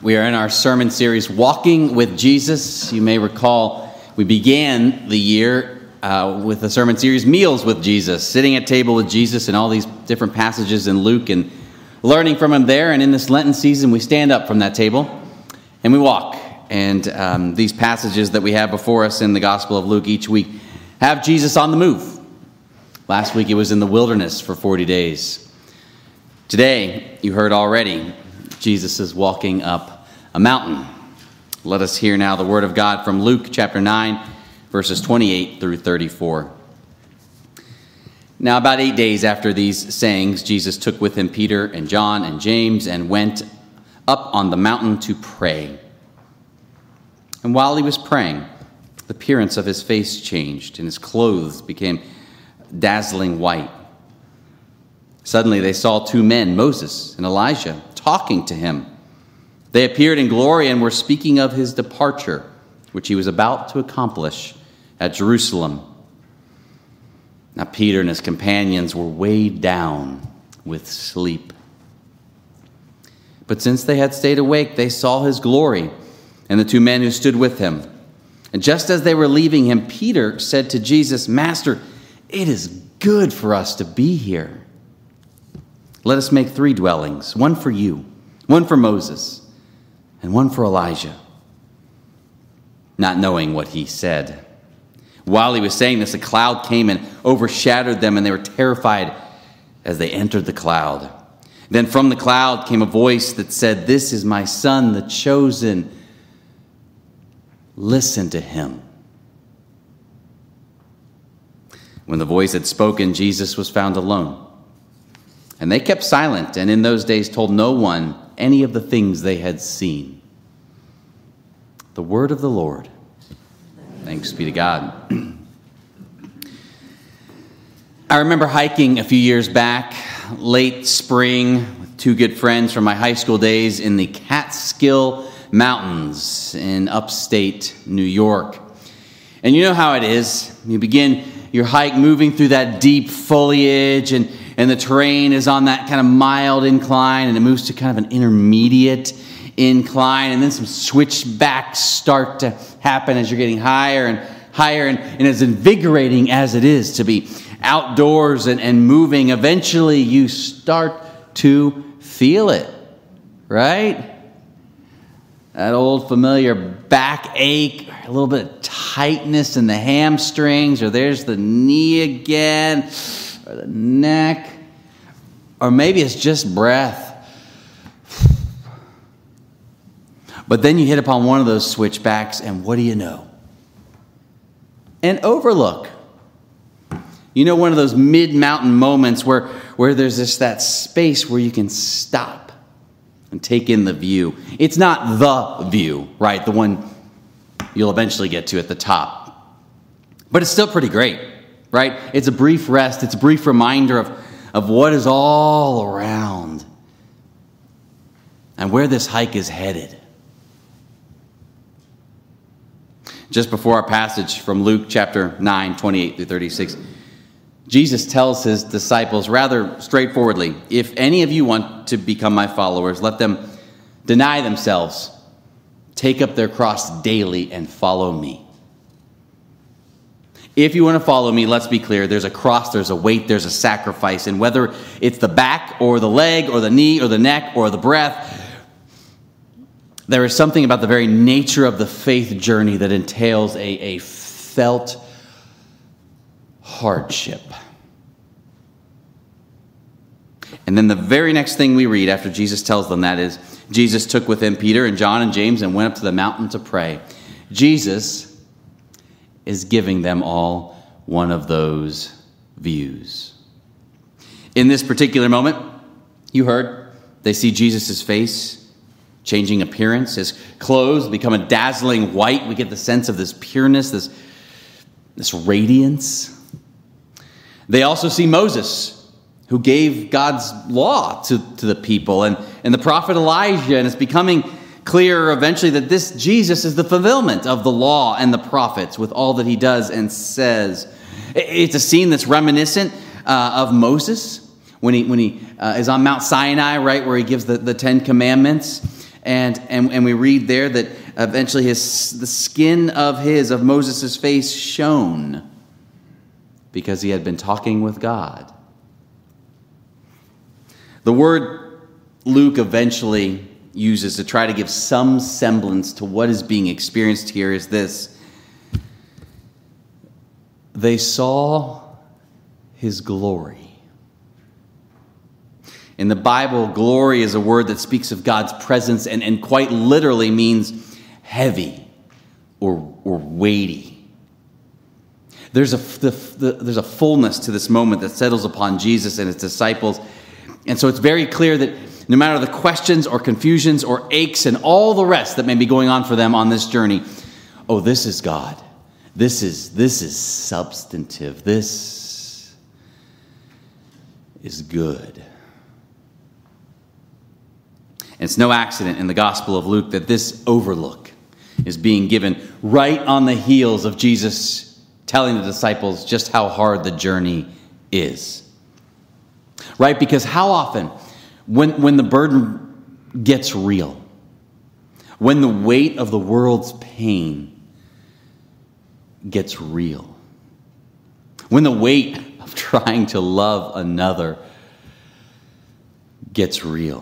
We are in our sermon series, Walking with Jesus. You may recall we began the year uh, with the sermon series, Meals with Jesus, sitting at table with Jesus and all these different passages in Luke and learning from him there. And in this Lenten season, we stand up from that table and we walk. And um, these passages that we have before us in the Gospel of Luke each week have Jesus on the move. Last week, it was in the wilderness for 40 days. Today, you heard already, Jesus is walking up a mountain. Let us hear now the word of God from Luke chapter 9, verses 28 through 34. Now, about eight days after these sayings, Jesus took with him Peter and John and James and went up on the mountain to pray. And while he was praying, the appearance of his face changed, and his clothes became dazzling white. Suddenly they saw two men, Moses and Elijah, talking to him. They appeared in glory and were speaking of his departure, which he was about to accomplish at Jerusalem. Now, Peter and his companions were weighed down with sleep. But since they had stayed awake, they saw his glory and the two men who stood with him. And just as they were leaving him, Peter said to Jesus, Master, it is good for us to be here. Let us make three dwellings one for you, one for Moses, and one for Elijah. Not knowing what he said. While he was saying this, a cloud came and overshadowed them, and they were terrified as they entered the cloud. Then from the cloud came a voice that said, This is my son, the chosen. Listen to him. When the voice had spoken, Jesus was found alone. And they kept silent, and in those days told no one any of the things they had seen. The word of the Lord. Thanks be to God. I remember hiking a few years back, late spring, with two good friends from my high school days in the Catskill Mountains in upstate New York. And you know how it is. You begin your hike moving through that deep foliage and and the terrain is on that kind of mild incline and it moves to kind of an intermediate incline and then some switchbacks start to happen as you're getting higher and higher and, and as invigorating as it is to be outdoors and, and moving eventually you start to feel it right? That old familiar backache a little bit of tightness in the hamstrings or there's the knee again or the neck, or maybe it's just breath. But then you hit upon one of those switchbacks, and what do you know? An overlook. You know, one of those mid mountain moments where, where there's this that space where you can stop and take in the view. It's not the view, right? The one you'll eventually get to at the top. But it's still pretty great right? It's a brief rest, it's a brief reminder of, of what is all around and where this hike is headed. Just before our passage from Luke chapter 9, 28 through 36, Jesus tells his disciples rather straightforwardly if any of you want to become my followers, let them deny themselves, take up their cross daily, and follow me. If you want to follow me, let's be clear there's a cross, there's a weight, there's a sacrifice. And whether it's the back or the leg or the knee or the neck or the breath, there is something about the very nature of the faith journey that entails a, a felt hardship. And then the very next thing we read after Jesus tells them that is Jesus took with him Peter and John and James and went up to the mountain to pray. Jesus is giving them all one of those views. In this particular moment, you heard, they see Jesus' face changing appearance. His clothes become a dazzling white. We get the sense of this pureness, this, this radiance. They also see Moses, who gave God's law to, to the people, and, and the prophet Elijah, and it's becoming clear eventually that this Jesus is the fulfillment of the law and the prophets with all that he does and says. It's a scene that's reminiscent uh, of Moses when he, when he uh, is on Mount Sinai, right, where he gives the, the Ten Commandments. And, and, and we read there that eventually his, the skin of his, of Moses' face, shone because he had been talking with God. The word Luke eventually uses to try to give some semblance to what is being experienced here is this they saw his glory. In the Bible, glory is a word that speaks of God's presence and, and quite literally means heavy or, or weighty. There's a, the, the, there's a fullness to this moment that settles upon Jesus and his disciples. And so it's very clear that no matter the questions or confusions or aches and all the rest that may be going on for them on this journey, oh, this is God. This is, this is substantive. This is good. And it's no accident in the Gospel of Luke that this overlook is being given right on the heels of Jesus telling the disciples just how hard the journey is. Right? Because how often, when, when the burden gets real, when the weight of the world's pain gets real, when the weight of trying to love another gets real,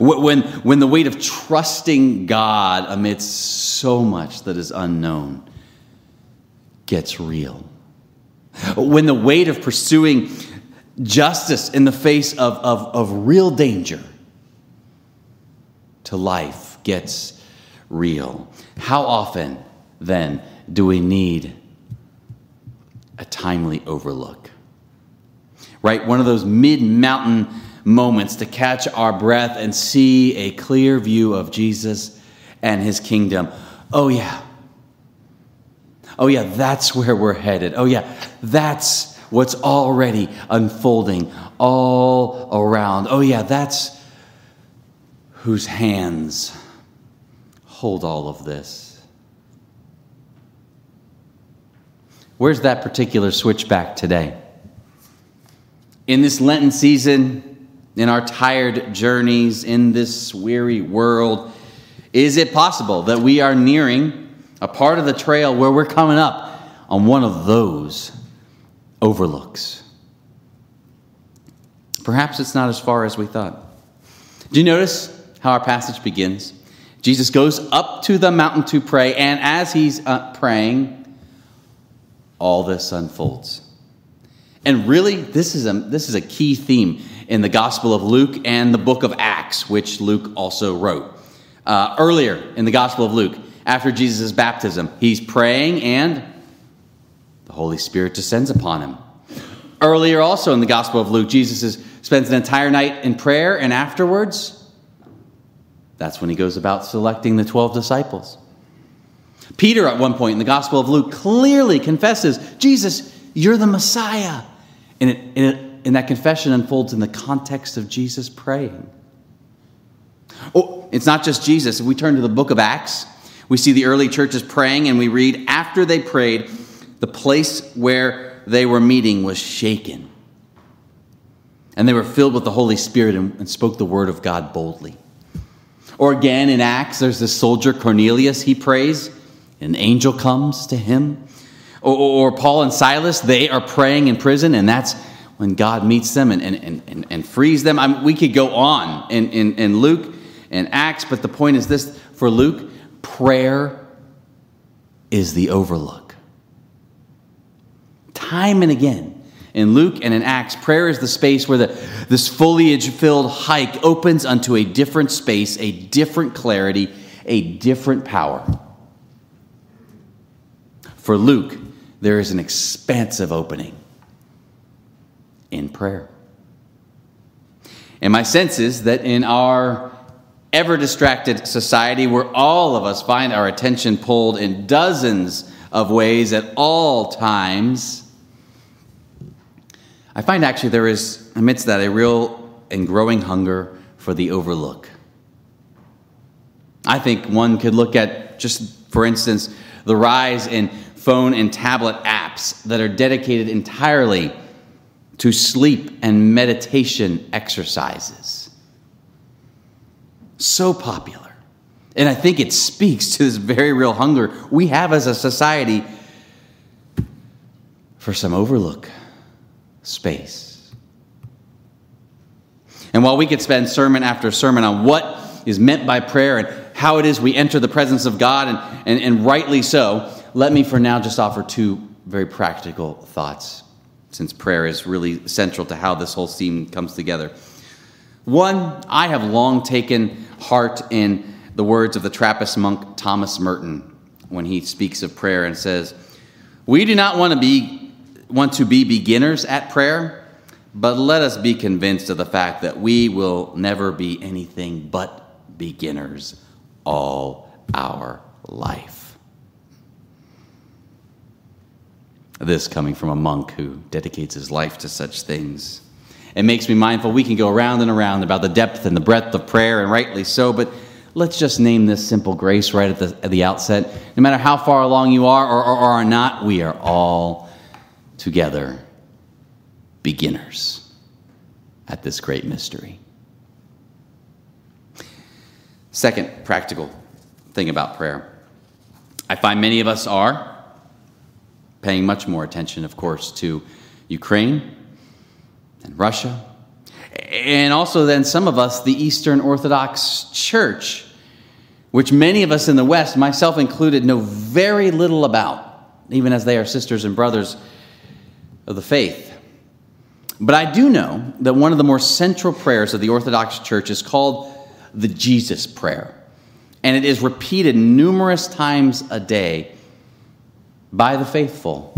when, when the weight of trusting God amidst so much that is unknown gets real. When the weight of pursuing justice in the face of, of, of real danger to life gets real. How often, then, do we need a timely overlook? Right? One of those mid mountain moments to catch our breath and see a clear view of Jesus and his kingdom. Oh, yeah. Oh, yeah, that's where we're headed. Oh, yeah, that's what's already unfolding all around. Oh, yeah, that's whose hands hold all of this. Where's that particular switchback today? In this Lenten season, in our tired journeys in this weary world, is it possible that we are nearing a part of the trail where we're coming up on one of those overlooks? Perhaps it's not as far as we thought. Do you notice how our passage begins? Jesus goes up to the mountain to pray, and as he's uh, praying, all this unfolds. And really, this is a, this is a key theme in the Gospel of Luke and the book of Acts, which Luke also wrote. Uh, earlier in the Gospel of Luke, after Jesus' baptism, he's praying and Holy Spirit descends upon him. Earlier, also in the Gospel of Luke, Jesus is, spends an entire night in prayer, and afterwards, that's when he goes about selecting the 12 disciples. Peter, at one point in the Gospel of Luke, clearly confesses, Jesus, you're the Messiah. And it, and it and that confession unfolds in the context of Jesus praying. Oh, it's not just Jesus. If we turn to the book of Acts, we see the early churches praying, and we read, after they prayed, the place where they were meeting was shaken. And they were filled with the Holy Spirit and, and spoke the word of God boldly. Or again in Acts, there's this soldier, Cornelius, he prays, an angel comes to him. Or, or, Paul and Silas, they are praying in prison, and that's when God meets them and, and, and, and frees them. I we could go on in, in, in Luke and Acts, but the point is this for Luke, prayer is the overlook. Time and again, in Luke and in Acts, prayer is the space where the, this foliage filled hike opens unto a different space, a different clarity, a different power. For Luke, there is an expansive opening in prayer. And my sense is that in our ever distracted society, where all of us find our attention pulled in dozens of ways at all times, I find actually there is, amidst that, a real and growing hunger for the overlook. I think one could look at, just for instance, the rise in phone and tablet apps that are dedicated entirely to sleep and meditation exercises. So popular. And I think it speaks to this very real hunger we have as a society for some overlook space. And while we could spend sermon after sermon on what is meant by prayer and how it is we enter the presence of God, and, and, and rightly so, let me for now just offer two very practical thoughts, since prayer is really central to how this whole scene comes together. One, I have long taken heart in the words of the Trappist monk Thomas Merton when he speaks of prayer and says, We do not want to be, want to be beginners at prayer, but let us be convinced of the fact that we will never be anything but beginners all our life. This coming from a monk who dedicates his life to such things. It makes me mindful we can go around and around about the depth and the breadth of prayer, and rightly so, but let's just name this simple grace right at the, at the outset. No matter how far along you are or, or, or are not, we are all together beginners at this great mystery. Second practical thing about prayer I find many of us are paying much more attention, of course, to Ukraine and Russia, and also then some of us, the Eastern Orthodox Church, which many of us in the West, myself included, know very little about, even as they are sisters and brothers of the faith. But I do know that one of the more central prayers of the Orthodox Church is called the Jesus Prayer. And it is repeated numerous times a day by the faithful.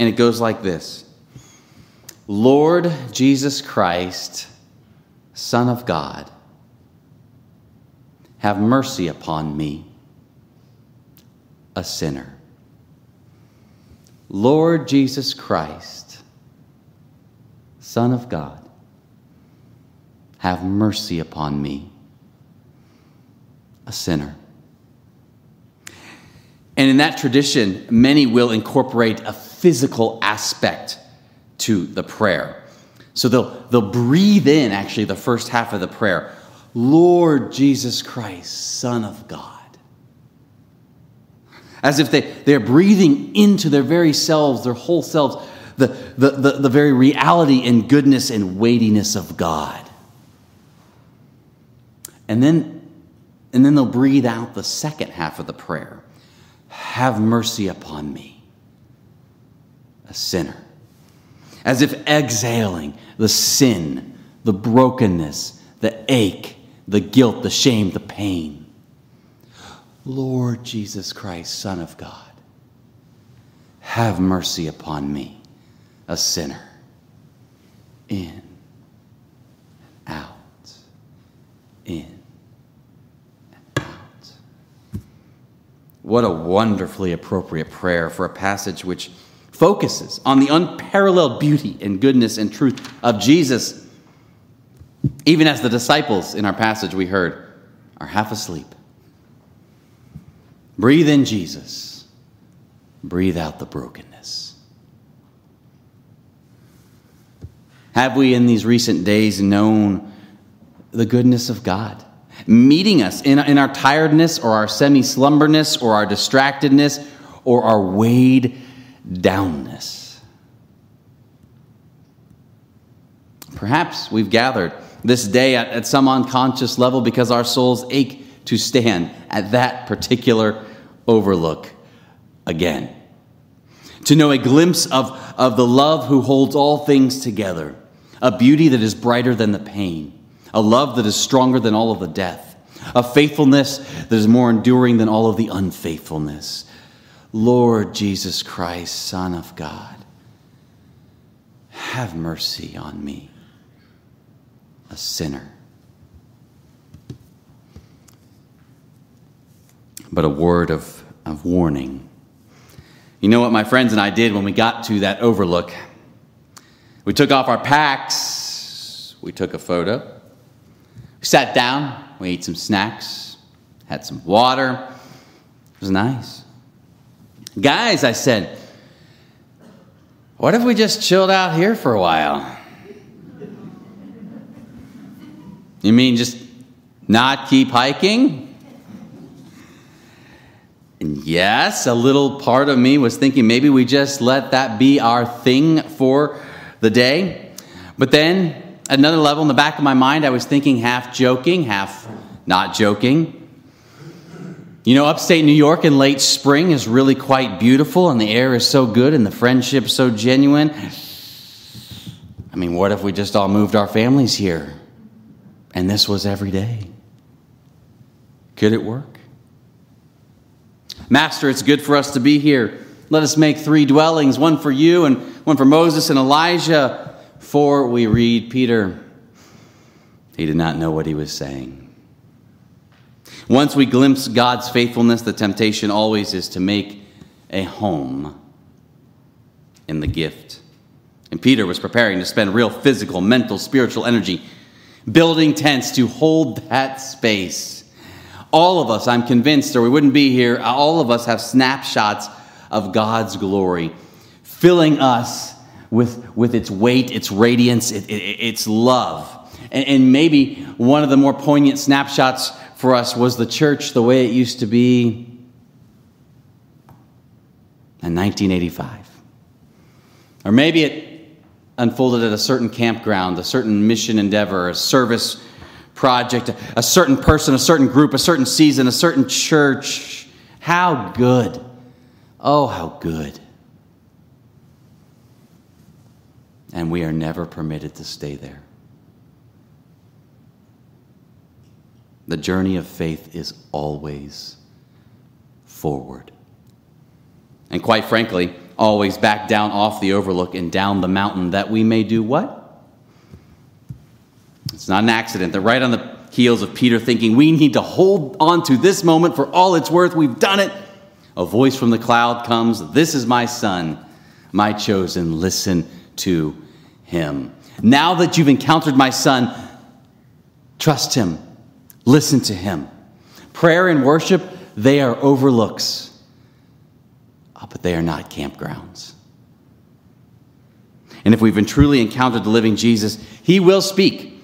And it goes like this Lord Jesus Christ, Son of God, have mercy upon me, a sinner. Lord Jesus Christ, Son of God, have mercy upon me, a sinner. And in that tradition, many will incorporate a physical aspect to the prayer. So they'll, they'll breathe in actually the first half of the prayer Lord Jesus Christ, Son of God. As if they, they're breathing into their very selves, their whole selves, the, the, the, the very reality and goodness and weightiness of God. And then, and then they'll breathe out the second half of the prayer Have mercy upon me, a sinner as if exhaling the sin, the brokenness, the ache, the guilt, the shame, the pain. Lord Jesus Christ, Son of God, have mercy upon me, a sinner. In, out, in, out. What a wonderfully appropriate prayer for a passage which focuses on the unparalleled beauty and goodness and truth of Jesus, even as the disciples in our passage we heard are half asleep. Breathe in Jesus, breathe out the brokenness. Have we in these recent days known the goodness of God? Meeting us in, in our tiredness or our semi slumberness or our distractedness or our weighed downness. Perhaps we've gathered this day at, at, some unconscious level because our souls ache to stand at that particular overlook again. To know a glimpse of, of the love who holds all things together, a beauty that is brighter than the pain, a love that is stronger than all of the death, a faithfulness that is more enduring than all of the unfaithfulness, Lord Jesus Christ, Son of God, have mercy on me, a sinner. But a word of, of warning. You know what my friends and I did when we got to that overlook? We took off our packs, we took a photo, we sat down, we ate some snacks, had some water. It was nice. Guys, I said, what if we just chilled out here for a while? You mean just Not keep hiking? Yes, a little part of me was thinking maybe we just let that be our thing for the day. But then, another level in the back of my mind, I was thinking half joking, half not joking. You know, upstate New York in late spring is really quite beautiful, and the air is so good, and the friendship so genuine. I mean, what if we just all moved our families here and this was every day? Could it work? Master, it's good for us to be here. Let us make three dwellings one for you, and one for Moses and Elijah. For we read Peter, he did not know what he was saying. Once we glimpse God's faithfulness, the temptation always is to make a home in the gift. And Peter was preparing to spend real physical, mental, spiritual energy building tents to hold that space. All of us, I'm convinced, or we wouldn't be here, all of us have snapshots of God's glory filling us with, with its weight, its radiance, it, it, its love. And, and maybe one of the more poignant snapshots for us was the church the way it used to be in 1985. Or maybe it unfolded at a certain campground, a certain mission endeavor, a service project, a certain person, a certain group, a certain season, a certain church. How good. Oh, how good. And we are never permitted to stay there. The journey of faith is always forward. And quite frankly, always back down off the overlook and down the mountain that we may do what? It's not an accident. They're right on the heels of Peter thinking, we need to hold on to this moment for all it's worth. We've done it. A voice from the cloud comes This is my son, my chosen. Listen to him. Now that you've encountered my son, trust him, listen to him. Prayer and worship, they are overlooks, oh, but they are not campgrounds. And if we've been truly encountered the living Jesus, he will speak.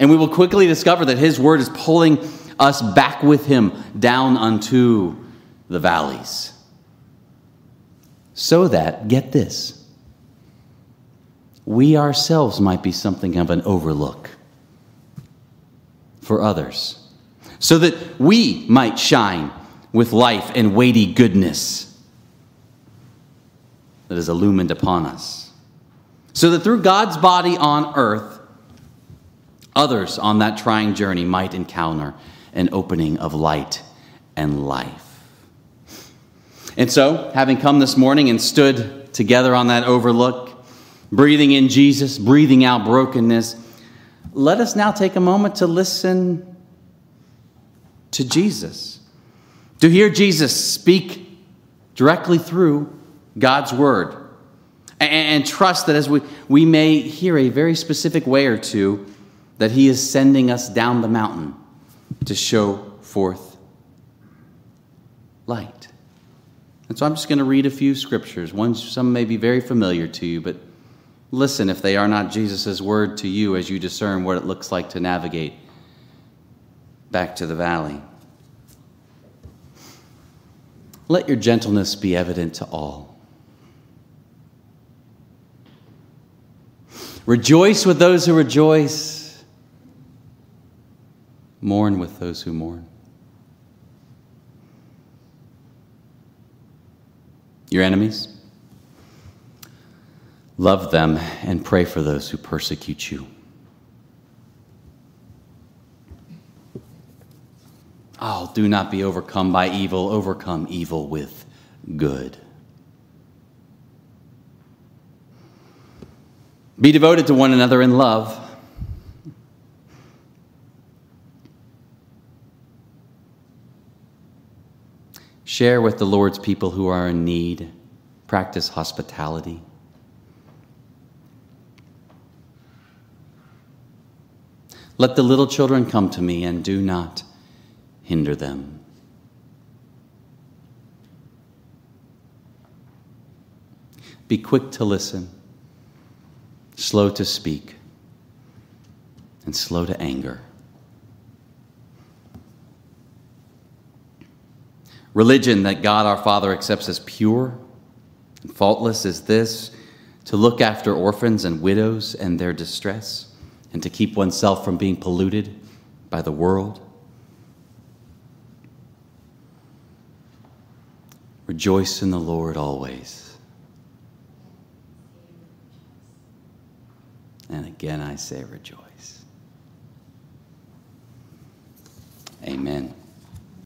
And we will quickly discover that His word is pulling us back with Him down unto the valleys. So that, get this, we ourselves might be something of an overlook for others. So that we might shine with life and weighty goodness that is illumined upon us. So that through God's body on earth, others on that trying journey might encounter an opening of light and life. And so, having come this morning and stood together on that overlook, breathing in Jesus, breathing out brokenness, let us now take a moment to listen to Jesus, to hear Jesus speak directly through God's word, and, trust that as we, we may hear a very specific way or two, that He is sending us down the mountain to show forth light. And so I'm just going to read a few scriptures. One, some may be very familiar to you, but listen if they are not Jesus' word to you as you discern what it looks like to navigate back to the valley. Let your gentleness be evident to all. Rejoice with those who rejoice Mourn with those who mourn. Your enemies? Love them and pray for those who persecute you. Oh, do not be overcome by evil, overcome evil with good. Be devoted to one another in love. Share with the Lord's people who are in need. Practice hospitality. Let the little children come to me and do not hinder them. Be quick to listen, slow to speak, and slow to anger. Religion that God our Father accepts as pure and faultless is this to look after orphans and widows and their distress, and to keep oneself from being polluted by the world. Rejoice in the Lord always. And again, I say rejoice. Amen.